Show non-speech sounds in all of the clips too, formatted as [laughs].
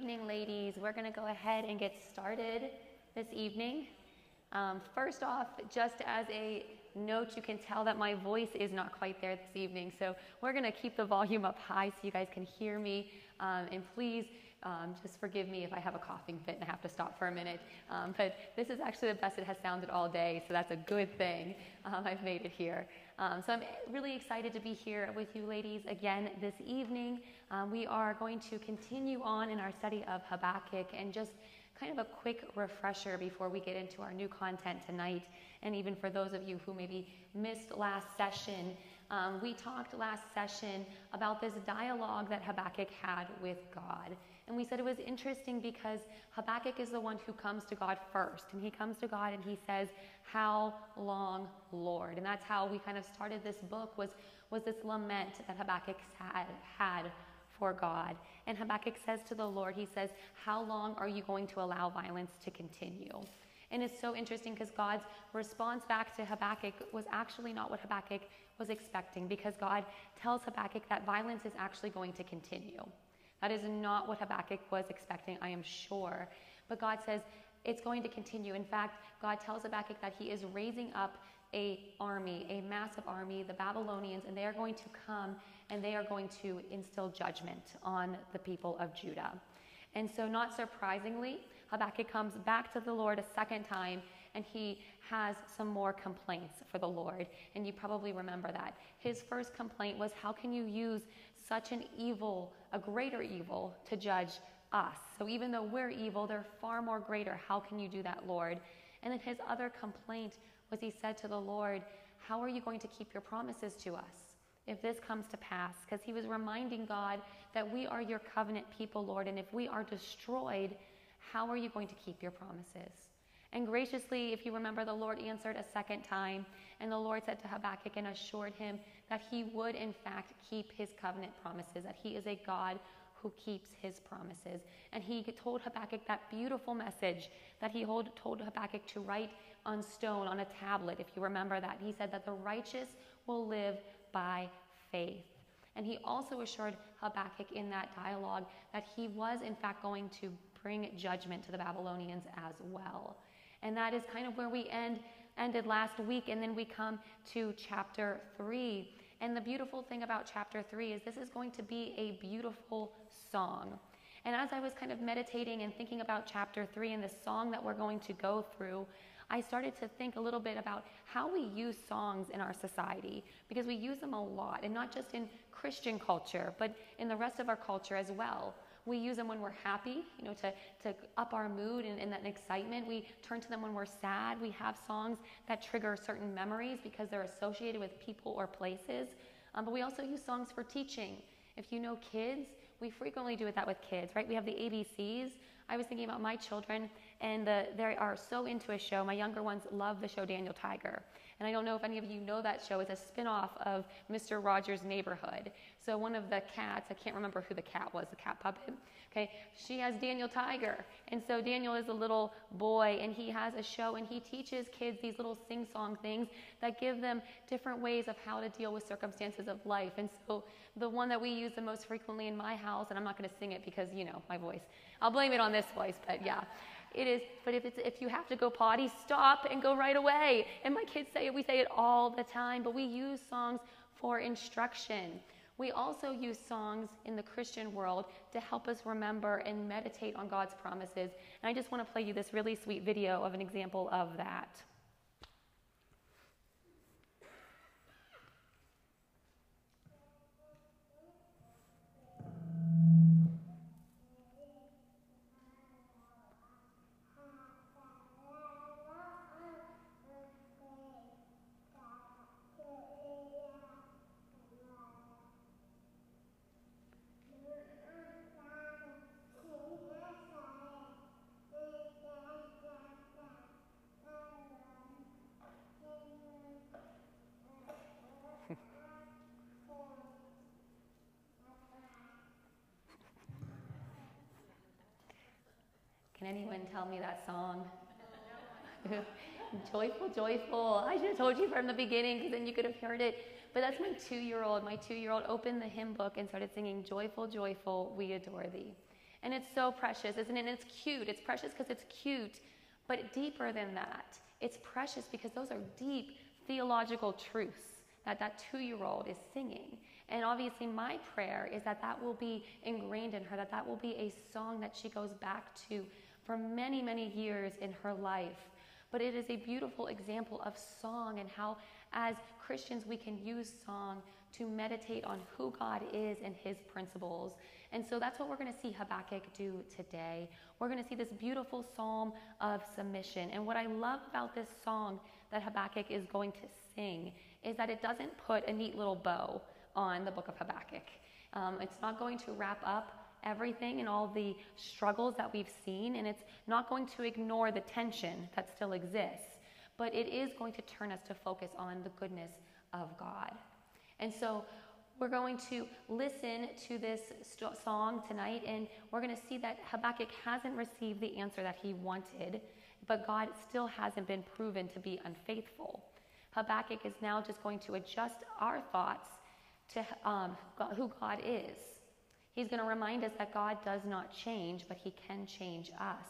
evening, ladies. We're going to go ahead and get started this evening. Um, first off, just as a note, you can tell that my voice is not quite there this evening. So we're going to keep the volume up high so you guys can hear me. Um, and please um, just forgive me if I have a coughing fit and I have to stop for a minute. Um, but this is actually the best it has sounded all day, so that's a good thing. Um, I've made it here. Um, so I'm really excited to be here with you ladies again this evening. Um, we are going to continue on in our study of Habakkuk and just kind of a quick refresher before we get into our new content tonight. And even for those of you who maybe missed last session, um, we talked last session about this dialogue that Habakkuk had with God. And we said it was interesting because Habakkuk is the one who comes to God first. And he comes to God and he says, How long, Lord? And that's how we kind of started this book was, was this lament that Habakkuk had, had for God. And Habakkuk says to the Lord, he says, How long are you going to allow violence to continue? And it's so interesting because God's response back to Habakkuk was actually not what Habakkuk was expecting because God tells Habakkuk that violence is actually going to continue. That is not what Habakkuk was expecting, I am sure. But God says it's going to continue. In fact, God tells Habakkuk that he is raising up a army, a massive army, the Babylonians, and they are going to come and they are going to instill judgment on the people of Judah. And so, not surprisingly, Habakkuk comes back to the Lord a second time and he has some more complaints for the Lord. And you probably remember that. His first complaint was, How can you use such an evil, a greater evil, to judge us. So even though we're evil, they're far more greater. How can you do that, Lord? And then his other complaint was he said to the Lord, How are you going to keep your promises to us if this comes to pass? Because he was reminding God that we are your covenant people, Lord, and if we are destroyed, how are you going to keep your promises? And graciously, if you remember, the Lord answered a second time, and the Lord said to Habakkuk and assured him that he would, in fact, keep his covenant promises, that he is a God who keeps his promises. And he told Habakkuk that beautiful message that he told Habakkuk to write on stone, on a tablet, if you remember that. He said that the righteous will live by faith. And he also assured Habakkuk in that dialogue that he was, in fact, going to bring judgment to the Babylonians as well. And that is kind of where we end ended last week and then we come to chapter 3. And the beautiful thing about chapter 3 is this is going to be a beautiful song. And as I was kind of meditating and thinking about chapter 3 and the song that we're going to go through, I started to think a little bit about how we use songs in our society because we use them a lot, and not just in Christian culture, but in the rest of our culture as well. We use them when we're happy, you know, to, to up our mood and, and that excitement. We turn to them when we're sad. We have songs that trigger certain memories because they're associated with people or places. Um, but we also use songs for teaching. If you know kids, we frequently do that with kids, right? We have the ABCs. I was thinking about my children, and the, they are so into a show. My younger ones love the show Daniel Tiger. And I don't know if any of you know that show. It's a spin off of Mr. Rogers' Neighborhood. So one of the cats, I can't remember who the cat was, the cat puppet, okay, she has Daniel Tiger. And so Daniel is a little boy and he has a show and he teaches kids these little sing song things that give them different ways of how to deal with circumstances of life. And so the one that we use the most frequently in my house, and I'm not going to sing it because, you know, my voice, I'll blame it on this voice, but yeah. It is, but if, it's, if you have to go potty, stop and go right away. And my kids say it, we say it all the time, but we use songs for instruction. We also use songs in the Christian world to help us remember and meditate on God's promises. And I just want to play you this really sweet video of an example of that. Can anyone tell me that song? [laughs] joyful, joyful. I should have told you from the beginning because then you could have heard it. But that's my two year old. My two year old opened the hymn book and started singing, Joyful, joyful, we adore thee. And it's so precious, isn't it? And it's cute. It's precious because it's cute, but deeper than that. It's precious because those are deep theological truths that that two year old is singing. And obviously, my prayer is that that will be ingrained in her, that that will be a song that she goes back to for many, many years in her life. But it is a beautiful example of song and how, as Christians, we can use song to meditate on who God is and his principles. And so that's what we're going to see Habakkuk do today. We're going to see this beautiful psalm of submission. And what I love about this song that Habakkuk is going to sing is that it doesn't put a neat little bow on the book of Habakkuk. Um, it's not going to wrap up everything and all the struggles that we've seen, and it's not going to ignore the tension that still exists, but it is going to turn us to focus on the goodness of God. And so we're going to listen to this st- song tonight, and we're going to see that Habakkuk hasn't received the answer that he wanted, but God still hasn't been proven to be unfaithful. Habakkuk is now just going to adjust our thoughts to um, who God is. He's going to remind us that God does not change, but He can change us.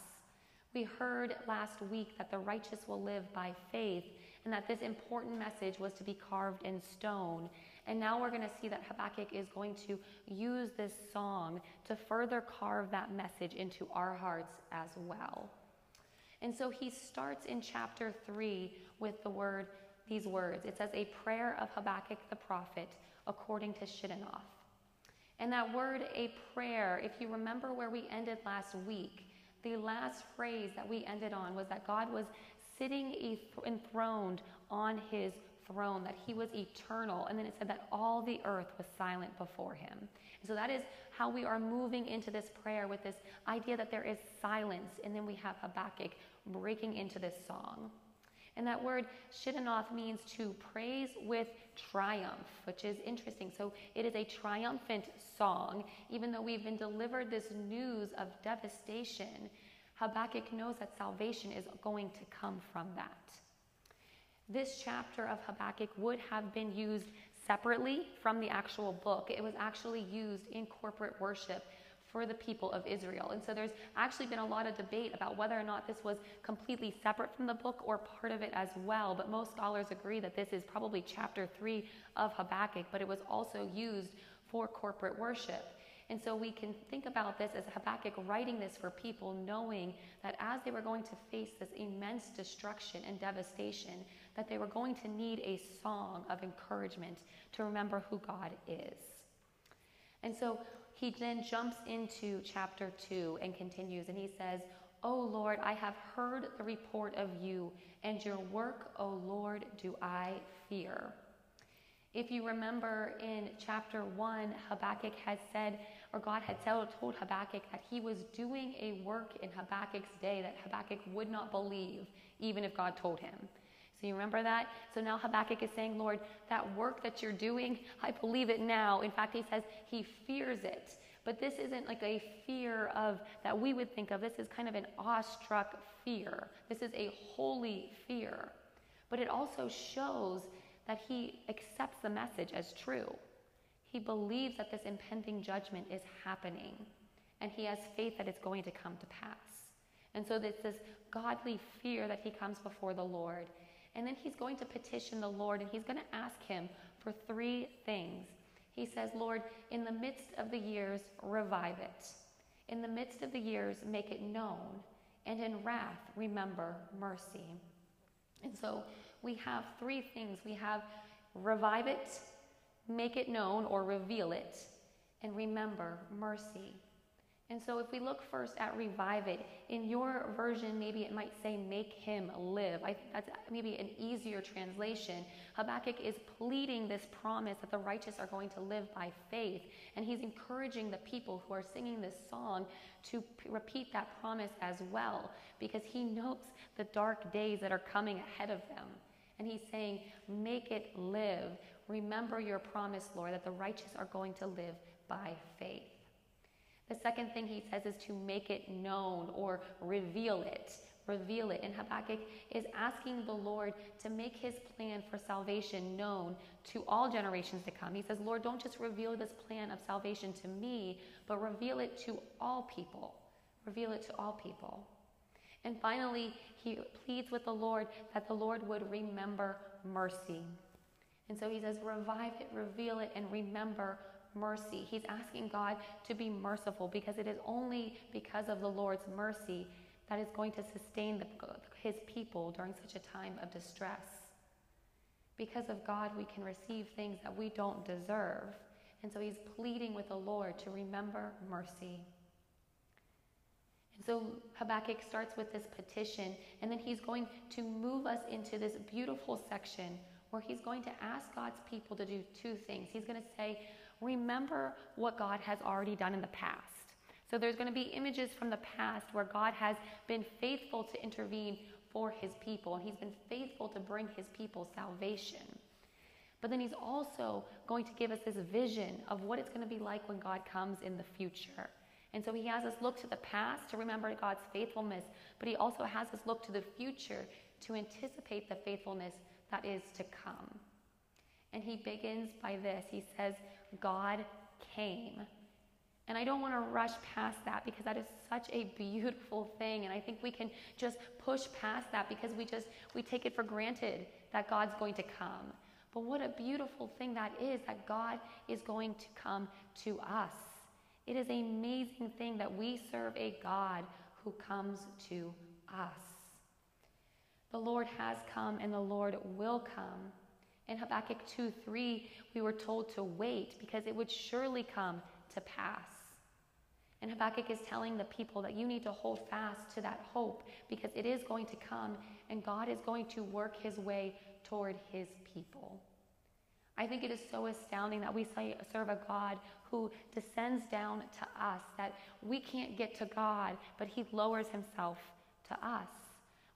We heard last week that the righteous will live by faith, and that this important message was to be carved in stone. And now we're going to see that Habakkuk is going to use this song to further carve that message into our hearts as well. And so he starts in chapter 3 with the word these words. It says a prayer of Habakkuk the prophet according to Shigionoth. And that word, a prayer, if you remember where we ended last week, the last phrase that we ended on was that God was sitting enthroned on his throne, that he was eternal. And then it said that all the earth was silent before him. And so that is how we are moving into this prayer with this idea that there is silence. And then we have Habakkuk breaking into this song. And that word Shigionoth means to praise with triumph, which is interesting. So it is a triumphant song, even though we've been delivered this news of devastation. Habakkuk knows that salvation is going to come from that. This chapter of Habakkuk would have been used separately from the actual book. It was actually used in corporate worship for the people of Israel. And so there's actually been a lot of debate about whether or not this was completely separate from the book or part of it as well. But most scholars agree that this is probably chapter three of Habakkuk, but it was also used for corporate worship. And so we can think about this as Habakkuk writing this for people, knowing that as they were going to face this immense destruction and devastation, that they were going to need a song of encouragement to remember who God is. And so he then jumps into chapter 2 and continues, and he says, O Lord, I have heard the report of you, and your work, O Lord, do I fear. If you remember in chapter 1, Habakkuk had said, or God had told Habakkuk that he was doing a work in Habakkuk's day that Habakkuk would not believe, even if God told him. So you remember that? So now Habakkuk is saying, Lord, that work that you're doing, I believe it now. In fact, he says he fears it. But this isn't like a fear of that we would think of. This is kind of an awestruck fear. This is a holy fear. But it also shows that he accepts the message as true. He believes that this impending judgment is happening, and he has faith that it's going to come to pass. And so it's this godly fear that he comes before the Lord. And then he's going to petition the Lord and he's going to ask him for three things. He says, Lord, in the midst of the years, revive it. In the midst of the years, make it known. And in wrath, remember mercy. And so we have three things we have revive it, make it known or reveal it, and remember mercy. And so, if we look first at revive it, in your version, maybe it might say make him live. I think that's maybe an easier translation. Habakkuk is pleading this promise that the righteous are going to live by faith. And he's encouraging the people who are singing this song to p- repeat that promise as well, because he notes the dark days that are coming ahead of them. And he's saying, make it live. Remember your promise, Lord, that the righteous are going to live by faith. The second thing he says is to make it known or reveal it. reveal it. And Habakkuk is asking the Lord to make his plan for salvation known to all generations to come. He says, Lord, don't just reveal this plan of salvation to me, but reveal it to all people. Reveal it to all people. And finally, he pleads with the Lord that the Lord would remember mercy. And so he says, revive it, reveal it, and remember mercy. He's asking God to be merciful because it is only because of the Lord's mercy that is going to sustain the, his people during such a time of distress. Because of God, we can receive things that we don't deserve. And so he's pleading with the Lord to remember mercy. And so Habakkuk starts with this petition, and then he's going to move us into this beautiful section where he's going to ask God's people to do two things. He's going to say, Remember what God has already done in the past. So there's going to be images from the past where God has been faithful to intervene for his people, and he's been faithful to bring his people salvation. But then he's also going to give us this vision of what it's going to be like when God comes in the future. And so he has us look to the past to remember God's faithfulness, but he also has us look to the future to anticipate the faithfulness that is to come. And he begins by this. He says, God came. And I don't want to rush past that because that is such a beautiful thing. And I think we can just push past that because we just we take it for granted that God's going to come. But what a beautiful thing that is that God is going to come to us. It is an amazing thing that we serve a God who comes to us. The Lord has come and the Lord will come. In Habakkuk 2 3, we were told to wait because it would surely come to pass. And Habakkuk is telling the people that you need to hold fast to that hope because it is going to come and God is going to work his way toward his people. I think it is so astounding that we serve a God who descends down to us, that we can't get to God, but he lowers himself to us.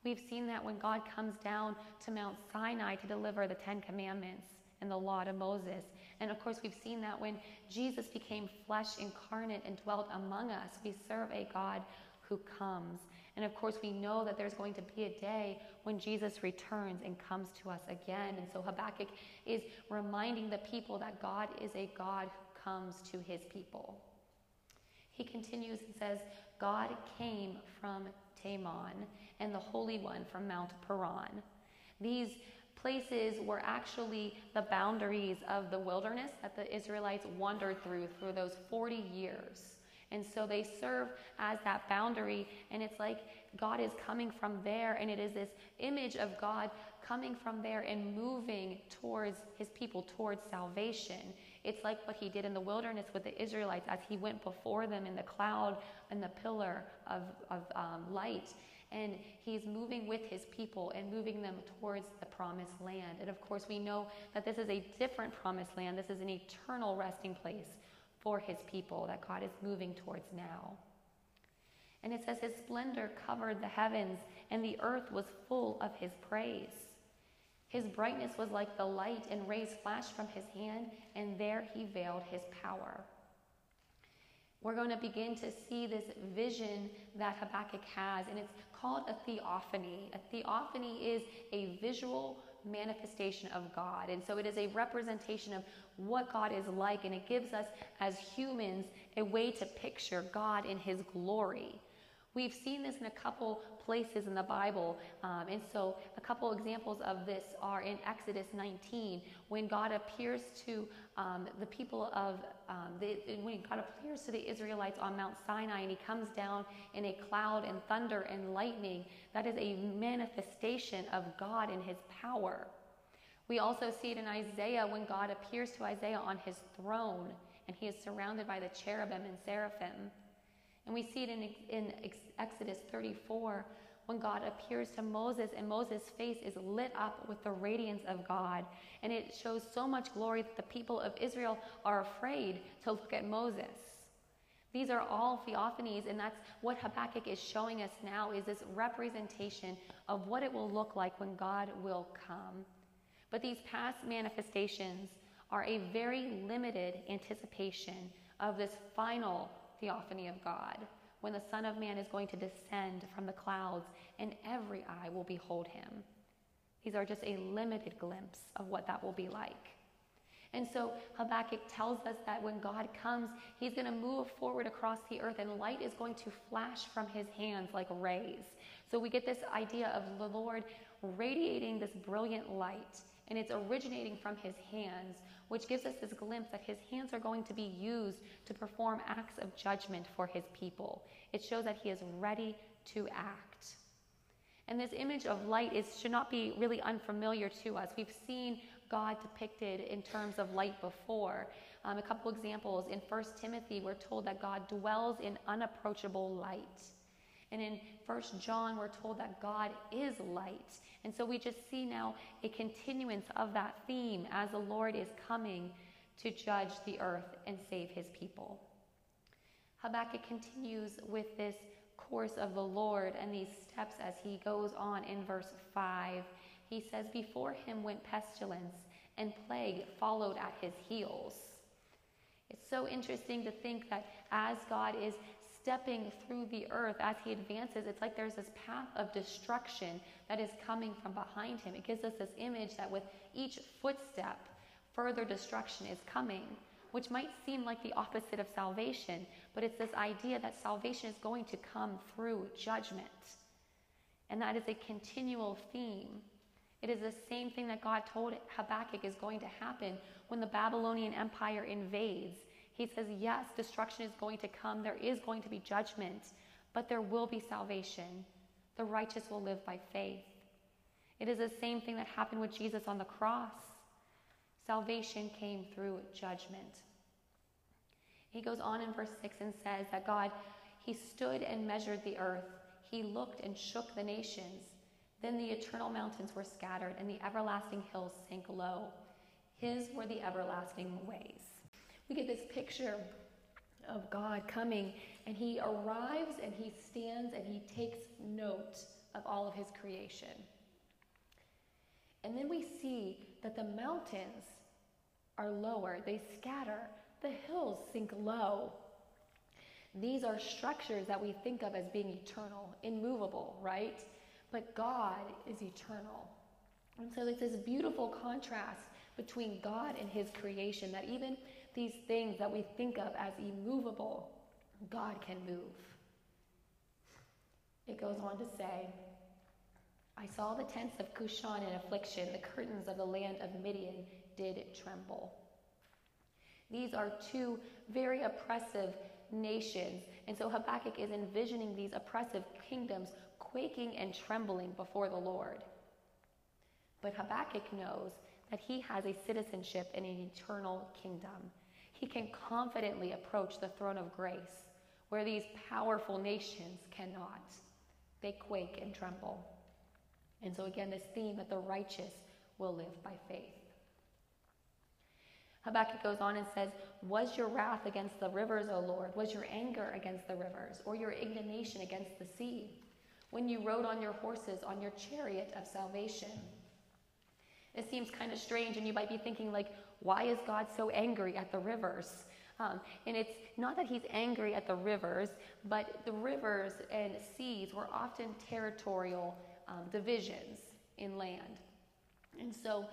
We've seen that when God comes down to Mount Sinai to deliver the Ten Commandments and the law to Moses. And of course, we've seen that when Jesus became flesh incarnate and dwelt among us, we serve a God who comes. And of course, we know that there's going to be a day when Jesus returns and comes to us again. And so Habakkuk is reminding the people that God is a God who comes to his people. He continues and says, God came from Teman and the Holy One from Mount Paran. These places were actually the boundaries of the wilderness that the Israelites wandered through for those 40 years. And so they serve as that boundary, and it's like God is coming from there, and it is this image of God coming from there and moving towards his people, towards salvation. It's like what he did in the wilderness with the Israelites as he went before them in the cloud and the pillar of, of um, light and he's moving with his people and moving them towards the promised land. And of course, we know that this is a different promised land. This is an eternal resting place for his people that God is moving towards now. And it says, His splendor covered the heavens, and the earth was full of his praise. His brightness was like the light, and rays flashed from his hand, and there he veiled his power we're going to begin to see this vision that Habakkuk has, and it's called a theophany. A theophany is a visual manifestation of God. And so it is a representation of what God is like, and it gives us as humans a way to picture God in his glory. We've seen this in a couple places in the Bible. Um, and so, a couple examples of this are in Exodus 19, when God appears to um, the people of, um, the, when God appears to the Israelites on Mount Sinai, and he comes down in a cloud and thunder and lightning. That is a manifestation of God and his power. We also see it in Isaiah when God appears to Isaiah on his throne, and he is surrounded by the cherubim and seraphim. And we see it in, in Exodus 34 when God appears to Moses, and Moses' face is lit up with the radiance of God. And it shows so much glory that the people of Israel are afraid to look at Moses. These are all theophanies, and that's what Habakkuk is showing us now is this representation of what it will look like when God will come. But these past manifestations are a very limited anticipation of this final theophany of God, when the Son of Man is going to descend from the clouds and every eye will behold him. These are just a limited glimpse of what that will be like. And so Habakkuk tells us that when God comes, he's going to move forward across the earth and light is going to flash from his hands like rays. So we get this idea of the Lord radiating this brilliant light and it's originating from his hands, which gives us this glimpse that his hands are going to be used to perform acts of judgment for his people. It shows that he is ready to act. And this image of light is, should not be really unfamiliar to us. We've seen God depicted in terms of light before. Um, a couple examples in 1 Timothy, we're told that God dwells in unapproachable light. And in 1 John, we're told that God is light. And so we just see now a continuance of that theme as the Lord is coming to judge the earth and save his people. Habakkuk continues with this course of the Lord and these steps as he goes on in verse 5. He says, Before him went pestilence, and plague followed at his heels. It's so interesting to think that as God is stepping through the earth as he advances, it's like there's this path of destruction that is coming from behind him. It gives us this image that with each footstep, further destruction is coming, which might seem like the opposite of salvation, but it's this idea that salvation is going to come through judgment. And that is a continual theme. It is the same thing that God told Habakkuk is going to happen when the Babylonian Empire invades he says, yes, destruction is going to come. There is going to be judgment, but there will be salvation. The righteous will live by faith. It is the same thing that happened with Jesus on the cross. Salvation came through judgment. He goes on in verse 6 and says that God, He stood and measured the earth. He looked and shook the nations. Then the eternal mountains were scattered, and the everlasting hills sank low. His were the everlasting ways we get this picture of God coming and he arrives and he stands and he takes note of all of his creation. And then we see that the mountains are lower, they scatter, the hills sink low. These are structures that we think of as being eternal, immovable, right? But God is eternal. And so it's this beautiful contrast between God and his creation that even these things that we think of as immovable, God can move. It goes on to say, I saw the tents of Cushan in affliction, the curtains of the land of Midian did tremble. These are two very oppressive nations. And so Habakkuk is envisioning these oppressive kingdoms quaking and trembling before the Lord. But Habakkuk knows that he has a citizenship in an eternal kingdom he can confidently approach the throne of grace where these powerful nations cannot. They quake and tremble. And so, again, this theme that the righteous will live by faith. Habakkuk goes on and says, Was your wrath against the rivers, O Lord? Was your anger against the rivers, or your indignation against the sea? When you rode on your horses, on your chariot of salvation? It seems kind of strange, and you might be thinking, like, why is God so angry at the rivers? Um, and it's not that he's angry at the rivers, but the rivers and seas were often territorial um, divisions in land. And so,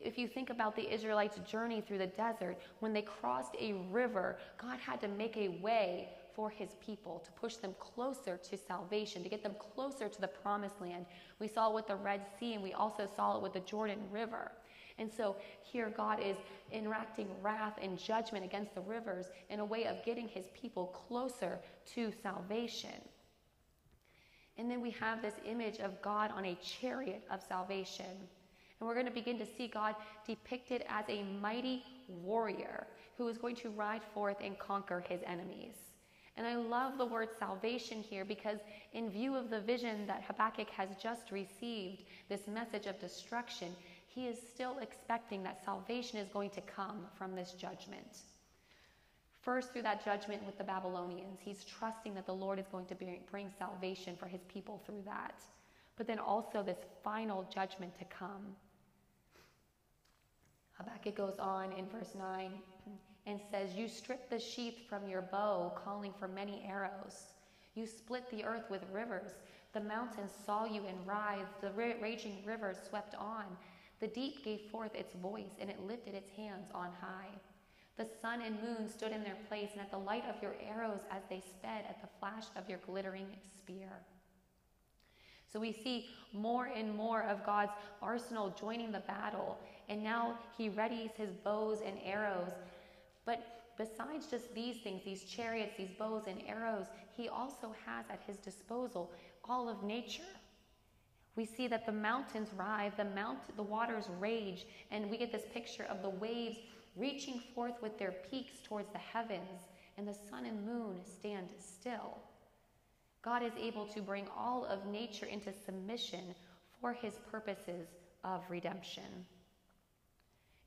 if you think about the Israelites' journey through the desert, when they crossed a river, God had to make a way for his people to push them closer to salvation, to get them closer to the promised land. We saw it with the Red Sea, and we also saw it with the Jordan River. And so here God is enacting wrath and judgment against the rivers in a way of getting his people closer to salvation. And then we have this image of God on a chariot of salvation. And we're going to begin to see God depicted as a mighty warrior who is going to ride forth and conquer his enemies. And I love the word salvation here because, in view of the vision that Habakkuk has just received, this message of destruction, he is still expecting that salvation is going to come from this judgment. First, through that judgment with the Babylonians, he's trusting that the Lord is going to bring salvation for his people through that. But then also this final judgment to come. Habakkuk goes on in verse 9 and says, You strip the sheath from your bow, calling for many arrows. You split the earth with rivers. The mountains saw you and writhed. The raging rivers swept on. The deep gave forth its voice, and it lifted its hands on high. The sun and moon stood in their place, and at the light of your arrows as they sped at the flash of your glittering spear. So we see more and more of God's arsenal joining the battle, and now he readies his bows and arrows. But besides just these things, these chariots, these bows and arrows, he also has at his disposal all of nature. We see that the mountains rise, the mount, the waters rage, and we get this picture of the waves reaching forth with their peaks towards the heavens, and the sun and moon stand still. God is able to bring all of nature into submission for his purposes of redemption.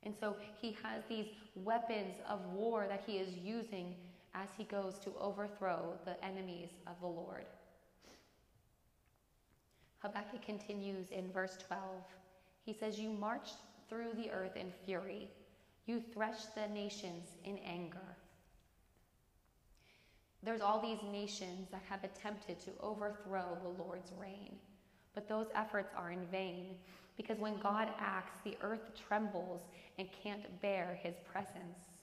And so he has these weapons of war that he is using as he goes to overthrow the enemies of the Lord. Habakkuk continues in verse 12. He says, You marched through the earth in fury, you threshed the nations in anger. There's all these nations that have attempted to overthrow the Lord's reign, but those efforts are in vain because when God acts, the earth trembles and can't bear his presence.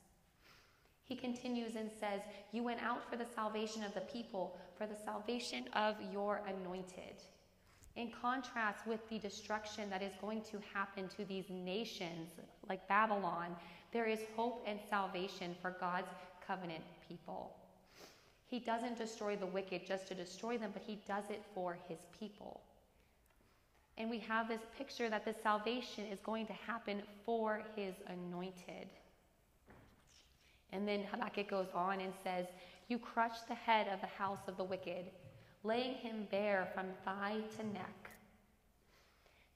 He continues and says, You went out for the salvation of the people, for the salvation of your anointed. In contrast with the destruction that is going to happen to these nations like Babylon, there is hope and salvation for God's covenant people. He doesn't destroy the wicked just to destroy them, but he does it for his people. And we have this picture that the salvation is going to happen for his anointed. And then Habakkuk goes on and says, You crush the head of the house of the wicked, laying him bare from thigh to neck.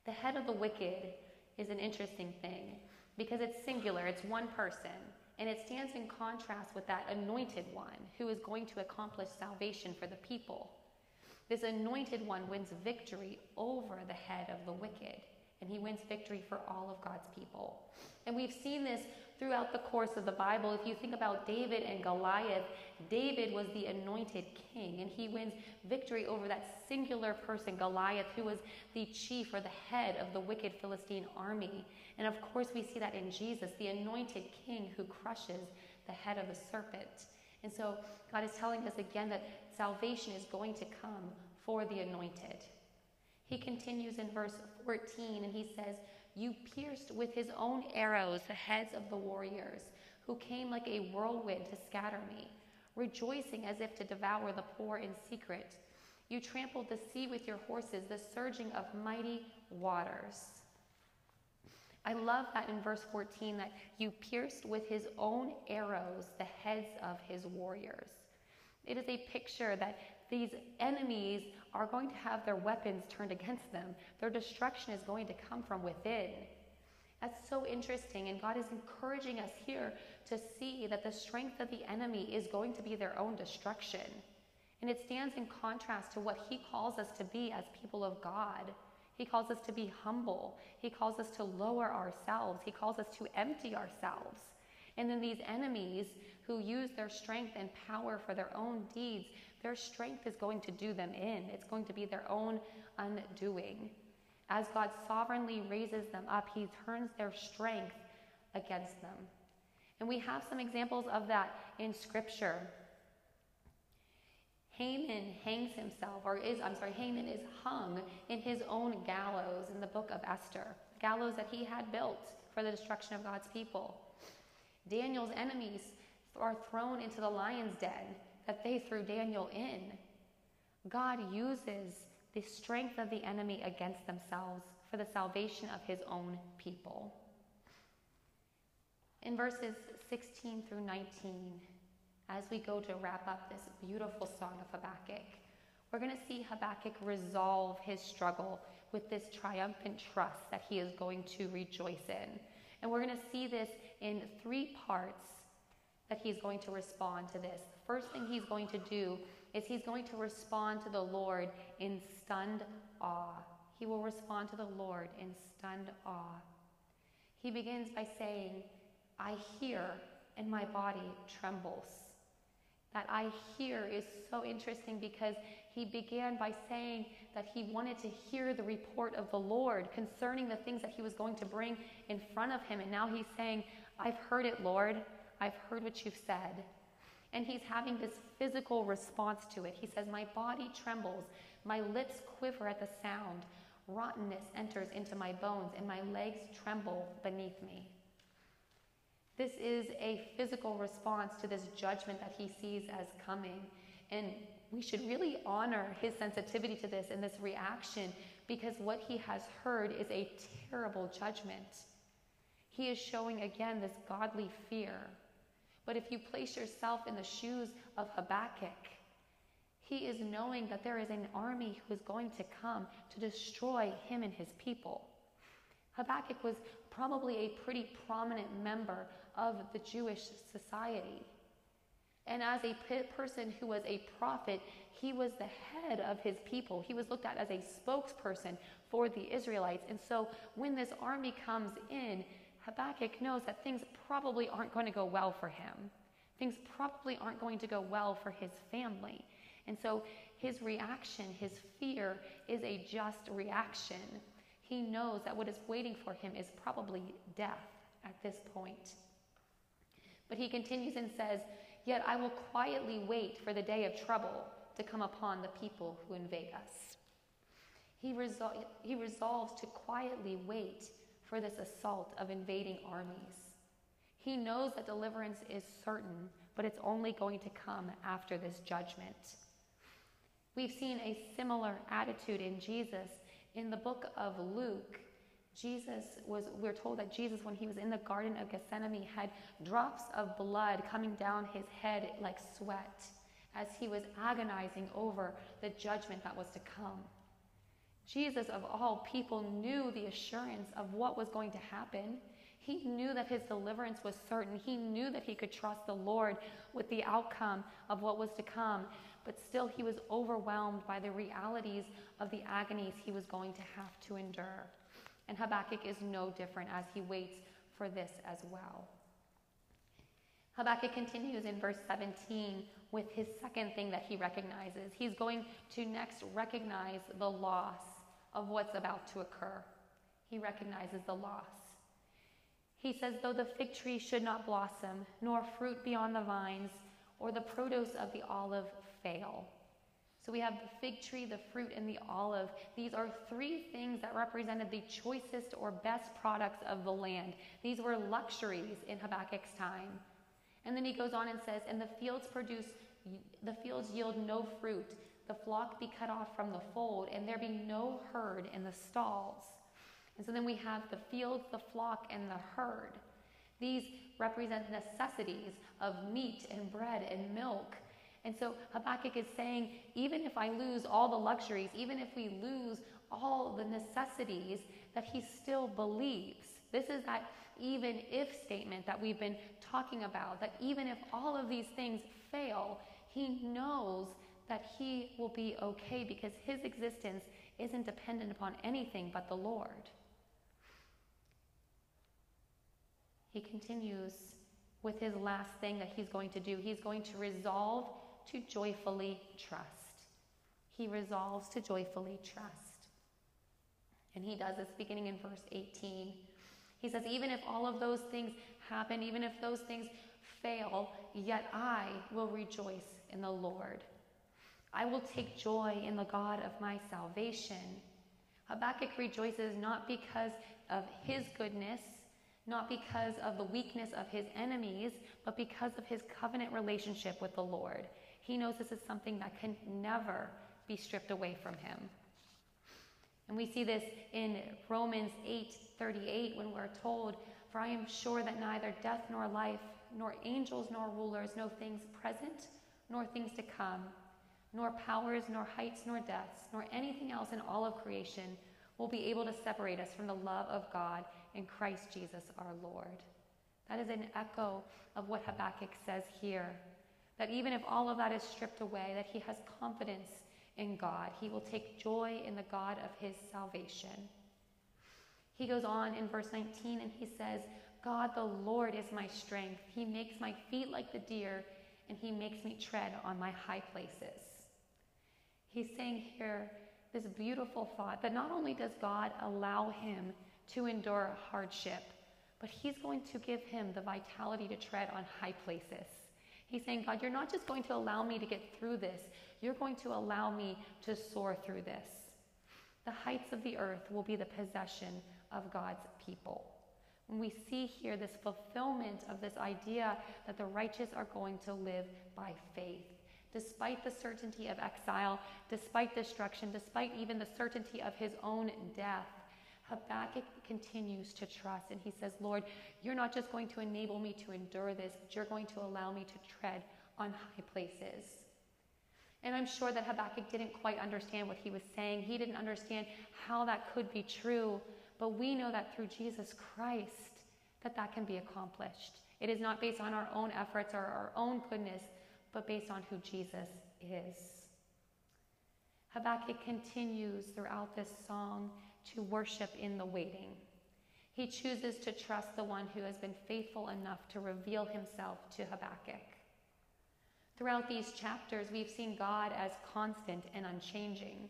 The head of the wicked is an interesting thing because it's singular, it's one person. And it stands in contrast with that anointed one who is going to accomplish salvation for the people. This anointed one wins victory over the head of the wicked, and he wins victory for all of God's people. And we've seen this throughout the course of the Bible. If you think about David and Goliath, David was the anointed king, and he wins victory over that singular person, Goliath, who was the chief or the head of the wicked Philistine army. And of course, we see that in Jesus, the anointed king who crushes the head of the serpent. And so God is telling us again that salvation is going to come for the anointed. He continues in verse 14 and he says, You pierced with his own arrows the heads of the warriors who came like a whirlwind to scatter me, rejoicing as if to devour the poor in secret. You trampled the sea with your horses, the surging of mighty waters. I love that in verse 14 that you pierced with his own arrows the heads of his warriors. It is a picture that these enemies are going to have their weapons turned against them. Their destruction is going to come from within. That's so interesting. And God is encouraging us here to see that the strength of the enemy is going to be their own destruction. And it stands in contrast to what he calls us to be as people of God. He calls us to be humble. He calls us to lower ourselves. He calls us to empty ourselves. And then these enemies who use their strength and power for their own deeds, their strength is going to do them in. It's going to be their own undoing. As God sovereignly raises them up, He turns their strength against them. And we have some examples of that in Scripture. Haman hangs himself, or is, I'm sorry, Haman is hung in his own gallows in the book of Esther, gallows that he had built for the destruction of God's people. Daniel's enemies are thrown into the lion's den that they threw Daniel in. God uses the strength of the enemy against themselves for the salvation of his own people. In verses 16 through 19, as we go to wrap up this beautiful song of Habakkuk, we're going to see Habakkuk resolve his struggle with this triumphant trust that he is going to rejoice in. And we're going to see this in three parts that he's going to respond to this. First thing he's going to do is he's going to respond to the Lord in stunned awe. He will respond to the Lord in stunned awe. He begins by saying, I hear and my body trembles. that I hear is so interesting because he began by saying that he wanted to hear the report of the Lord concerning the things that he was going to bring in front of him. And now he's saying, I've heard it, Lord. I've heard what you've said. And he's having this physical response to it. He says, My body trembles, my lips quiver at the sound, rottenness enters into my bones, and my legs tremble beneath me. This is a physical response to this judgment that he sees as coming. And we should really honor his sensitivity to this and this reaction because what he has heard is a terrible judgment. He is showing again this godly fear. But if you place yourself in the shoes of Habakkuk, he is knowing that there is an army who is going to come to destroy him and his people. Habakkuk was probably a pretty prominent member of the Jewish society. And as a person who was a prophet, he was the head of his people. He was looked at as a spokesperson for the Israelites. And so when this army comes in, Habakkuk knows that things probably aren't going to go well for him. Things probably aren't going to go well for his family. And so his reaction, his fear, is a just reaction. He knows that what is waiting for him is probably death at this point. But he continues and says, Yet I will quietly wait for the day of trouble to come upon the people who invade us. He, resol- he resolves to quietly wait for this assault of invading armies. He knows that deliverance is certain, but it's only going to come after this judgment. We've seen a similar attitude in Jesus in the book of Luke. Jesus was, we're told that Jesus, when he was in the Garden of Gethsemane, had drops of blood coming down his head like sweat as he was agonizing over the judgment that was to come. Jesus, of all people, knew the assurance of what was going to happen. He knew that his deliverance was certain. He knew that he could trust the Lord with the outcome of what was to come. But still, he was overwhelmed by the realities of the agonies he was going to have to endure. And Habakkuk is no different as he waits for this as well. Habakkuk continues in verse 17 with his second thing that he recognizes. He's going to next recognize the loss of what's about to occur. He recognizes the loss. He says, Though the fig tree should not blossom, nor fruit be on the vines, or the produce of the olive fail. So we have the fig tree, the fruit, and the olive. These are three things that represented the choicest or best products of the land. These were luxuries in Habakkuk's time. And then he goes on and says, And the fields produce, the fields yield no fruit, the flock be cut off from the fold, and there be no herd in the stalls. And so then we have the fields, the flock, and the herd. These represent necessities of meat and bread and milk. And so Habakkuk is saying, even if I lose all the luxuries, even if we lose all the necessities, that he still believes. This is that even if statement that we've been talking about, that even if all of these things fail, he knows that he will be okay because his existence isn't dependent upon anything but the Lord. He continues with his last thing that he's going to do. He's going to resolve to joyfully trust. He resolves to joyfully trust. And he does this beginning in verse 18. He says, Even if all of those things happen, even if those things fail, yet I will rejoice in the Lord. I will take joy in the God of my salvation. Habakkuk rejoices not because of his goodness, not because of the weakness of his enemies, but because of his covenant relationship with the Lord. He knows this is something that can never be stripped away from him. And we see this in Romans 8:38 when we're told, "For I am sure that neither death nor life, nor angels nor rulers, no things present nor things to come, nor powers nor heights nor depths, nor anything else in all of creation will be able to separate us from the love of God in Christ Jesus our Lord." That is an echo of what Habakkuk says here that even if all of that is stripped away, that he has confidence in God. He will take joy in the God of his salvation. He goes on in verse 19 and he says, God the Lord is my strength. He makes my feet like the deer and he makes me tread on my high places. He's saying here this beautiful thought that not only does God allow him to endure hardship, but he's going to give him the vitality to tread on high places. He's saying, God, you're not just going to allow me to get through this, you're going to allow me to soar through this. The heights of the earth will be the possession of God's people. And we see here this fulfillment of this idea that the righteous are going to live by faith. Despite the certainty of exile, despite destruction, despite even the certainty of his own death, Habakkuk continues to trust and he says, Lord, you're not just going to enable me to endure this, but you're going to allow me to tread on high places. And I'm sure that Habakkuk didn't quite understand what he was saying. He didn't understand how that could be true. But we know that through Jesus Christ, that that can be accomplished. It is not based on our own efforts or our own goodness, but based on who Jesus is. Habakkuk continues throughout this song to worship in the waiting. He chooses to trust the one who has been faithful enough to reveal himself to Habakkuk. Throughout these chapters, we've seen God as constant and unchanging,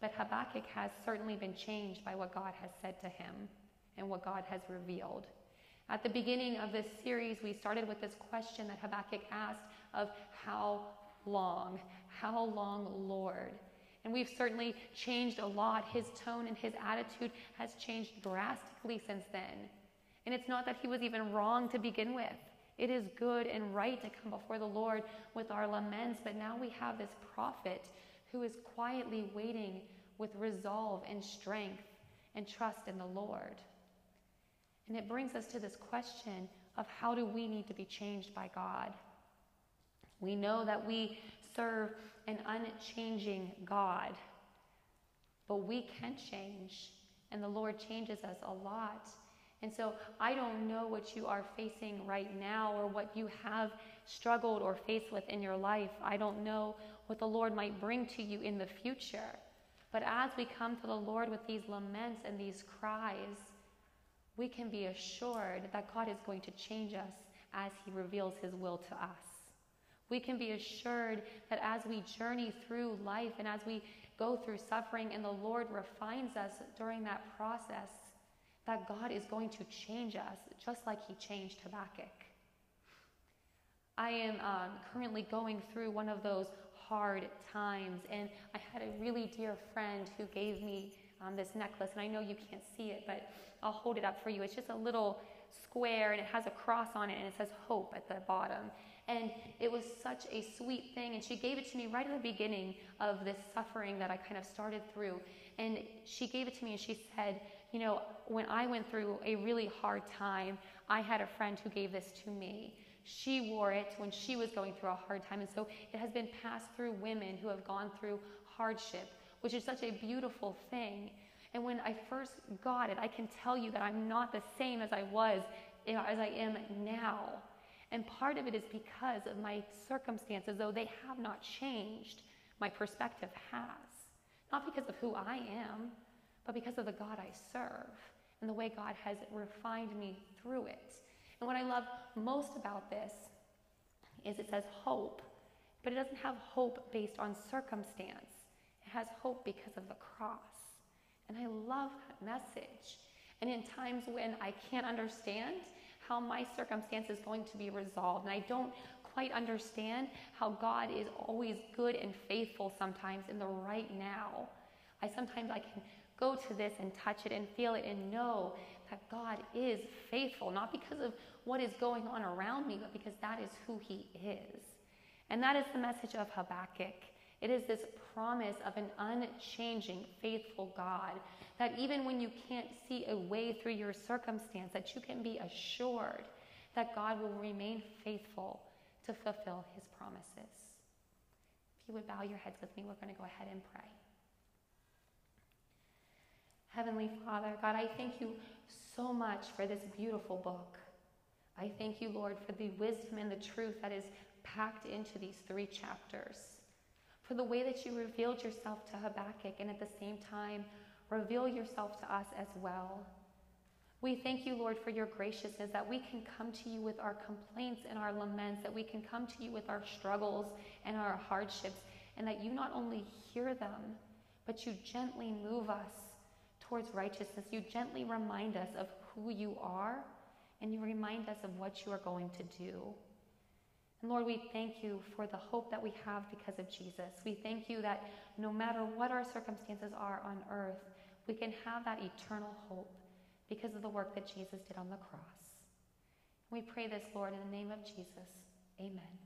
but Habakkuk has certainly been changed by what God has said to him and what God has revealed. At the beginning of this series, we started with this question that Habakkuk asked of how long? How long, Lord? And we've certainly changed a lot. His tone and his attitude has changed drastically since then. And it's not that he was even wrong to begin with. It is good and right to come before the Lord with our laments, but now we have this prophet who is quietly waiting with resolve and strength and trust in the Lord. And it brings us to this question of how do we need to be changed by God? We know that we serve an unchanging God, but we can change, and the Lord changes us a lot. And so I don't know what you are facing right now or what you have struggled or faced with in your life. I don't know what the Lord might bring to you in the future. But as we come to the Lord with these laments and these cries, we can be assured that God is going to change us as He reveals His will to us. We can be assured that as we journey through life and as we go through suffering and the Lord refines us during that process, that God is going to change us just like He changed Habakkuk. I am um, currently going through one of those hard times, and I had a really dear friend who gave me um, this necklace, and I know you can't see it, but I'll hold it up for you. It's just a little square, and it has a cross on it, and it says hope at the bottom. And it was such a sweet thing. And she gave it to me right at the beginning of this suffering that I kind of started through. And she gave it to me and she said, You know, when I went through a really hard time, I had a friend who gave this to me. She wore it when she was going through a hard time. And so it has been passed through women who have gone through hardship, which is such a beautiful thing. And when I first got it, I can tell you that I'm not the same as I was, eh, as I am now. And part of it is because of my circumstances, though they have not changed, my perspective has. Not because of who I am, but because of the God I serve and the way God has refined me through it. And what I love most about this is it says hope, but it doesn't have hope based on circumstance. It has hope because of the cross. And I love that message. And in times when I can't understand, how my circumstance is going to be resolved. And I don't quite understand how God is always good and faithful sometimes in the right now. I sometimes I can go to this and touch it and feel it and know that God is faithful, not because of what is going on around me, but because that is who He is. And that is the message of Habakkuk. It is this promise of an unchanging, faithful God that even when you can't see a way through your circumstance, that you can be assured that God will remain faithful to fulfill his promises. If you would bow your heads with me, we're going to go ahead and pray. Heavenly Father, God, I thank you so much for this beautiful book. I thank you, Lord, for the wisdom and the truth that is packed into these three chapters, for the way that you revealed yourself to Habakkuk and at the same time reveal yourself to us as well. We thank you, Lord, for your graciousness that we can come to you with our complaints and our laments, that we can come to you with our struggles and our hardships, and that you not only hear them, but you gently move us towards righteousness. You gently remind us of who you are, and you remind us of what you are going to do. And Lord, we thank you for the hope that we have because of Jesus. We thank you that no matter what our circumstances are on earth, we can have that eternal hope because of the work that Jesus did on the cross. We pray this, Lord, in the name of Jesus. Amen.